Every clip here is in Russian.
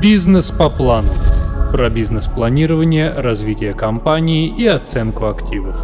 Бизнес по плану. Про бизнес-планирование, развитие компании и оценку активов.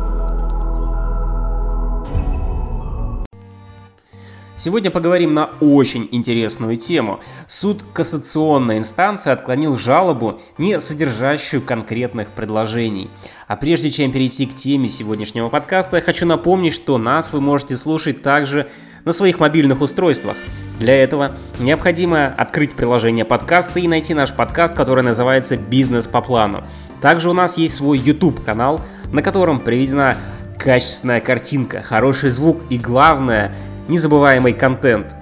Сегодня поговорим на очень интересную тему. Суд кассационной инстанции отклонил жалобу, не содержащую конкретных предложений. А прежде чем перейти к теме сегодняшнего подкаста, я хочу напомнить, что нас вы можете слушать также на своих мобильных устройствах. Для этого необходимо открыть приложение подкаста и найти наш подкаст, который называется «Бизнес по плану». Также у нас есть свой YouTube-канал, на котором приведена качественная картинка, хороший звук и, главное, незабываемый контент.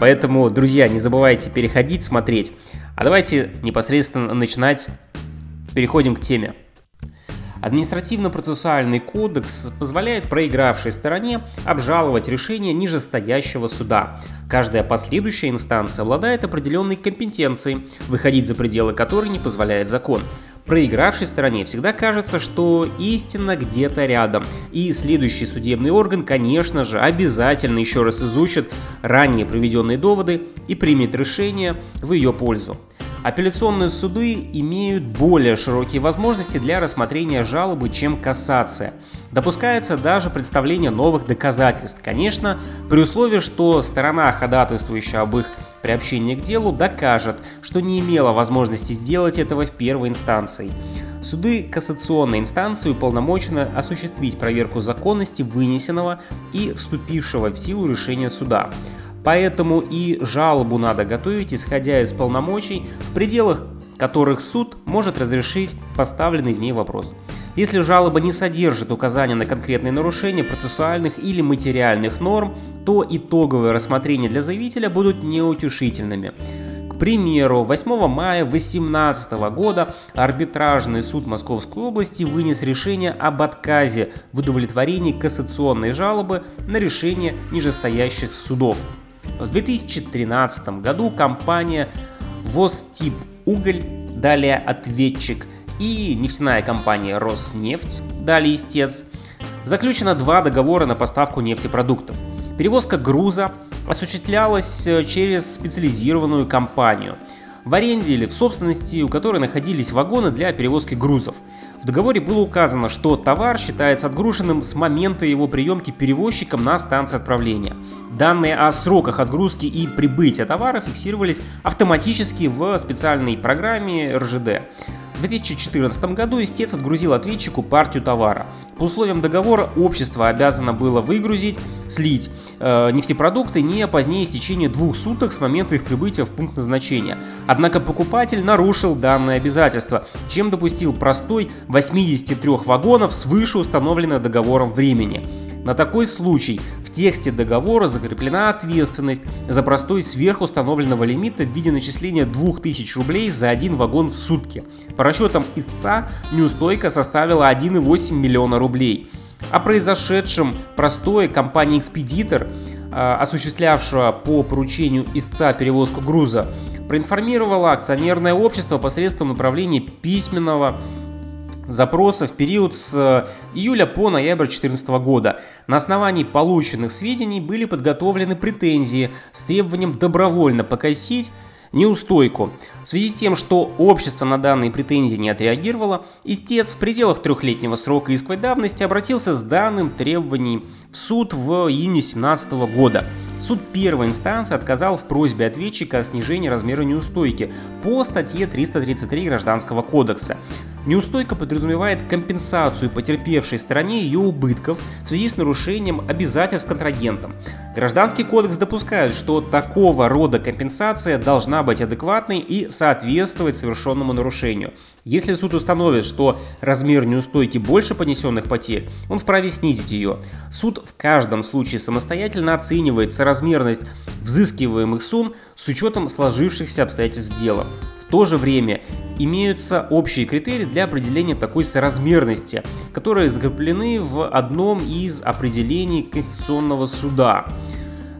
Поэтому, друзья, не забывайте переходить, смотреть. А давайте непосредственно начинать. Переходим к теме. Административно-процессуальный кодекс позволяет проигравшей стороне обжаловать решение нижестоящего суда. Каждая последующая инстанция обладает определенной компетенцией, выходить за пределы которой не позволяет закон. Проигравшей стороне всегда кажется, что истина где-то рядом, и следующий судебный орган, конечно же, обязательно еще раз изучит ранее проведенные доводы и примет решение в ее пользу. Апелляционные суды имеют более широкие возможности для рассмотрения жалобы, чем кассация. Допускается даже представление новых доказательств, конечно, при условии, что сторона, ходатайствующая об их приобщении к делу, докажет, что не имела возможности сделать этого в первой инстанции. Суды кассационной инстанции уполномочены осуществить проверку законности вынесенного и вступившего в силу решения суда. Поэтому и жалобу надо готовить, исходя из полномочий, в пределах которых суд может разрешить поставленный в ней вопрос. Если жалоба не содержит указания на конкретные нарушения процессуальных или материальных норм, то итоговое рассмотрение для заявителя будут неутешительными. К примеру, 8 мая 2018 года арбитражный суд Московской области вынес решение об отказе в удовлетворении кассационной жалобы на решение нижестоящих судов. В 2013 году компания Востип Уголь, далее ответчик, и нефтяная компания Роснефть, далее истец, заключено два договора на поставку нефтепродуктов. Перевозка груза осуществлялась э, через специализированную компанию – в аренде или в собственности, у которой находились вагоны для перевозки грузов. В договоре было указано, что товар считается отгруженным с момента его приемки перевозчиком на станции отправления. Данные о сроках отгрузки и прибытия товара фиксировались автоматически в специальной программе РЖД. В 2014 году истец отгрузил ответчику партию товара. По условиям договора общество обязано было выгрузить, слить э, нефтепродукты не позднее истечения двух суток с момента их прибытия в пункт назначения. Однако покупатель нарушил данное обязательство, чем допустил простой 83 вагонов свыше установленного договором времени. На такой случай в тексте договора закреплена ответственность за простой сверхустановленного лимита в виде начисления 2000 рублей за один вагон в сутки. По расчетам истца, неустойка составила 1,8 миллиона рублей. О произошедшем простой компания «Экспедитор», а, осуществлявшего по поручению истца перевозку груза, проинформировала акционерное общество посредством направления письменного запроса в период с э, июля по ноябрь 2014 года. На основании полученных сведений были подготовлены претензии с требованием добровольно погасить неустойку. В связи с тем, что общество на данные претензии не отреагировало, истец в пределах трехлетнего срока исковой давности обратился с данным требованием в суд в июне 2017 года. Суд первой инстанции отказал в просьбе ответчика о снижении размера неустойки по статье 333 Гражданского кодекса. Неустойка подразумевает компенсацию потерпевшей стороне ее убытков в связи с нарушением обязательств контрагентом. Гражданский кодекс допускает, что такого рода компенсация должна быть адекватной и соответствовать совершенному нарушению. Если суд установит, что размер неустойки больше понесенных потерь, он вправе снизить ее. Суд в каждом случае самостоятельно оценивает соразмерность взыскиваемых сумм с учетом сложившихся обстоятельств дела. В то же время имеются общие критерии для определения такой соразмерности, которые закреплены в одном из определений Конституционного суда.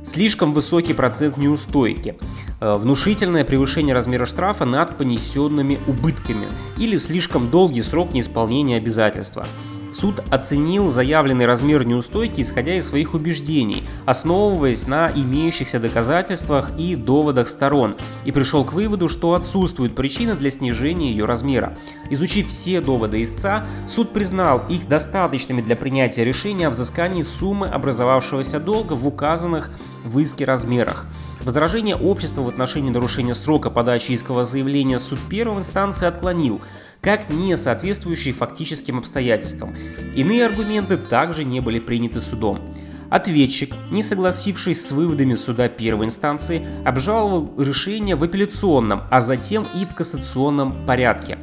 Слишком высокий процент неустойки, э, внушительное превышение размера штрафа над понесенными убытками или слишком долгий срок неисполнения обязательства. Суд оценил заявленный размер неустойки, исходя из своих убеждений, основываясь на имеющихся доказательствах и доводах сторон, и пришел к выводу, что отсутствуют причины для снижения ее размера. Изучив все доводы истца, суд признал их достаточными для принятия решения о взыскании суммы образовавшегося долга в указанных в иске размерах. Возражение общества в отношении нарушения срока подачи искового заявления суд первой инстанции отклонил, как не соответствующие фактическим обстоятельствам. Иные аргументы также не были приняты судом. Ответчик, не согласившись с выводами суда первой инстанции, обжаловал решение в апелляционном, а затем и в кассационном порядке.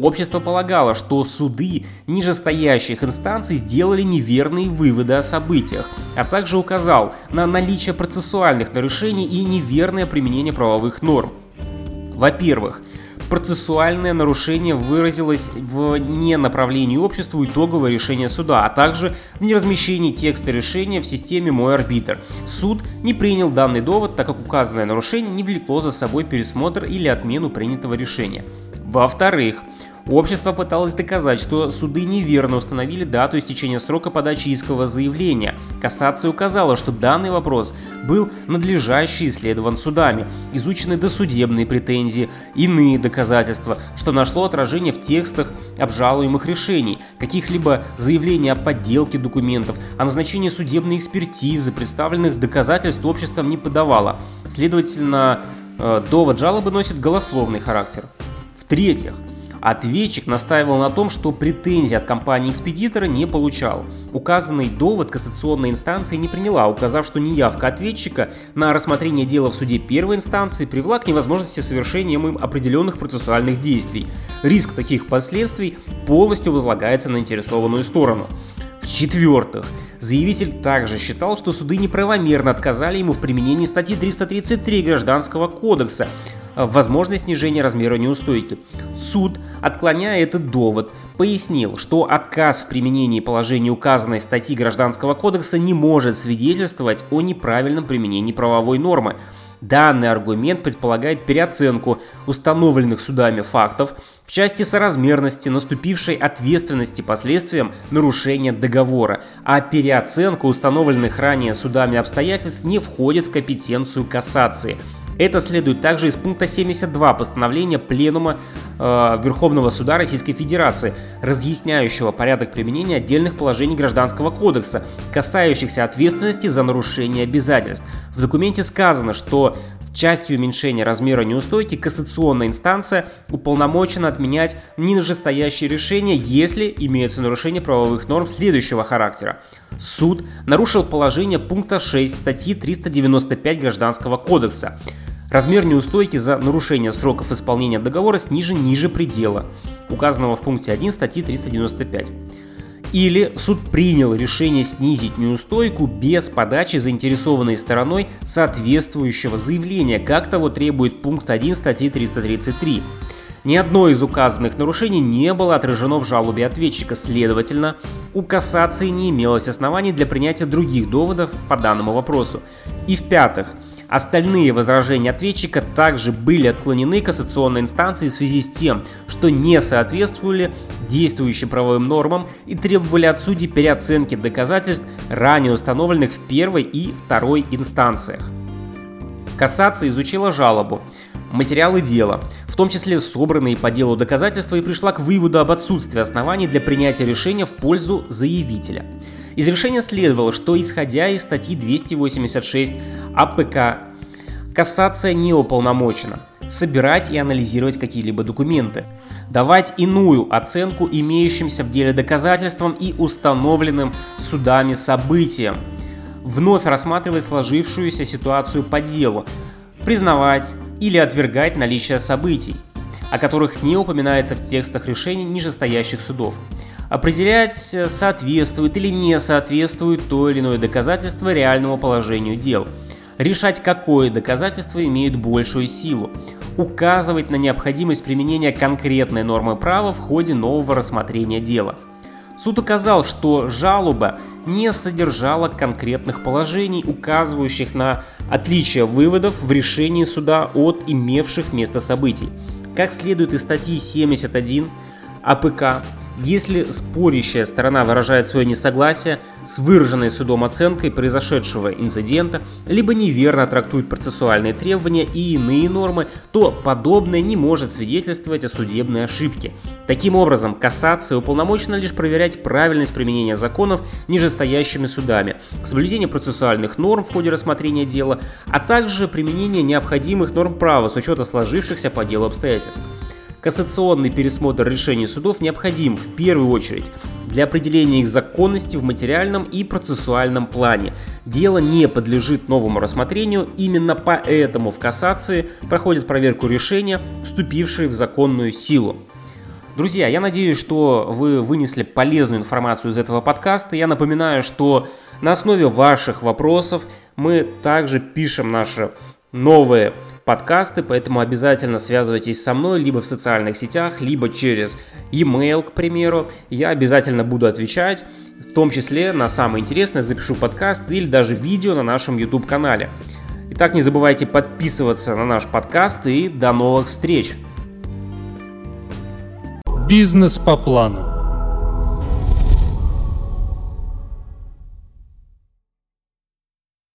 Общество полагало, что суды нижестоящих инстанций сделали неверные выводы о событиях, а также указал на наличие процессуальных нарушений и неверное применение правовых норм. Во-первых, процессуальное нарушение выразилось в ненаправлении обществу итогового решения суда, а также в неразмещении текста решения в системе «Мой арбитр». Суд не принял данный довод, так как указанное нарушение не влекло за собой пересмотр или отмену принятого решения. Во-вторых, Общество пыталось доказать, что суды неверно установили дату истечения срока подачи искового заявления. Кассация указала, что данный вопрос был надлежаще исследован судами, изучены досудебные претензии, иные доказательства, что нашло отражение в текстах обжалуемых решений, каких-либо заявлений о подделке документов, о назначении судебной экспертизы, представленных доказательств обществом не подавало. Следовательно, э, довод жалобы носит голословный характер. В-третьих, Ответчик настаивал на том, что претензий от компании-экспедитора не получал. Указанный довод кассационная инстанция не приняла, указав, что неявка ответчика на рассмотрение дела в суде первой инстанции привела к невозможности совершения им определенных процессуальных действий. Риск таких последствий полностью возлагается на интересованную сторону. В-четвертых, заявитель также считал, что суды неправомерно отказали ему в применении статьи 333 Гражданского кодекса, Э, возможность снижения размера неустойки. Суд, отклоняя этот довод, пояснил, что отказ в применении положений указанной статьи Гражданского кодекса не может свидетельствовать о неправильном применении правовой нормы. Данный аргумент предполагает переоценку установленных судами фактов в части соразмерности наступившей ответственности последствиям нарушения договора, а переоценка установленных ранее судами обстоятельств не входит в компетенцию кассации – это следует также из пункта 72 постановления Пленума э, Верховного Суда Российской Федерации, разъясняющего порядок применения отдельных положений Гражданского кодекса, касающихся ответственности за нарушение обязательств. В документе сказано, что в части уменьшения размера неустойки кассационная инстанция уполномочена отменять нижестоящие решения, если имеются нарушения правовых норм следующего характера. Суд нарушил положение пункта 6 статьи 395 Гражданского кодекса. Размер неустойки за нарушение сроков исполнения договора снижен ниже предела, указанного в пункте 1 статьи 395. Или суд принял решение снизить неустойку без подачи заинтересованной стороной соответствующего заявления, как того требует пункт 1 статьи 333. Ни одно из указанных нарушений не было отражено в жалобе ответчика, следовательно, у кассации не имелось оснований для принятия других доводов по данному вопросу. И в-пятых, Остальные возражения ответчика также были отклонены кассационной инстанцией в связи с тем, что не соответствовали действующим правовым нормам и требовали от судей переоценки доказательств, ранее установленных в первой и второй инстанциях. Кассация изучила жалобу, материалы дела, в том числе собранные по делу доказательства и пришла к выводу об отсутствии оснований для принятия решения в пользу заявителя. Из решения следовало, что исходя из статьи 286 АПК кассация не уполномочена собирать и анализировать какие-либо документы, давать иную оценку имеющимся в деле доказательствам и установленным судами событиям, вновь рассматривать сложившуюся ситуацию по делу, признавать или отвергать наличие событий, о которых не упоминается в текстах решений нижестоящих судов, определять, соответствует или не соответствует то или иное доказательство реальному положению дел – решать, какое доказательство имеет большую силу, указывать на необходимость применения конкретной нормы права в ходе нового рассмотрения дела. Суд указал, что жалоба не содержала конкретных положений, указывающих на отличие выводов в решении суда от имевших место событий. Как следует из статьи 71 АПК, Если спорящая сторона выражает свое несогласие с выраженной судом оценкой произошедшего инцидента, либо неверно трактует процессуальные требования и иные нормы, то подобное не может свидетельствовать о судебной ошибке. Таким образом, кассация уполномочена лишь проверять правильность применения законов нижестоящими судами, соблюдение процессуальных норм в ходе рассмотрения дела, а также применение необходимых норм права с учета сложившихся по делу обстоятельств. Кассационный пересмотр решений судов необходим в первую очередь для определения их законности в материальном и процессуальном плане. Дело не подлежит новому рассмотрению, именно поэтому в кассации проходит проверку решения, вступившие в законную силу. Друзья, я надеюсь, что вы вынесли полезную информацию из этого подкаста. Я напоминаю, что на основе ваших вопросов мы также пишем наши новые подкасты, поэтому обязательно связывайтесь со мной либо в социальных сетях, либо через e-mail, к примеру. Я обязательно буду отвечать, в том числе на самое интересное запишу подкаст или даже видео на нашем YouTube-канале. Итак, не забывайте подписываться на наш подкаст и до новых встреч! Бизнес по плану.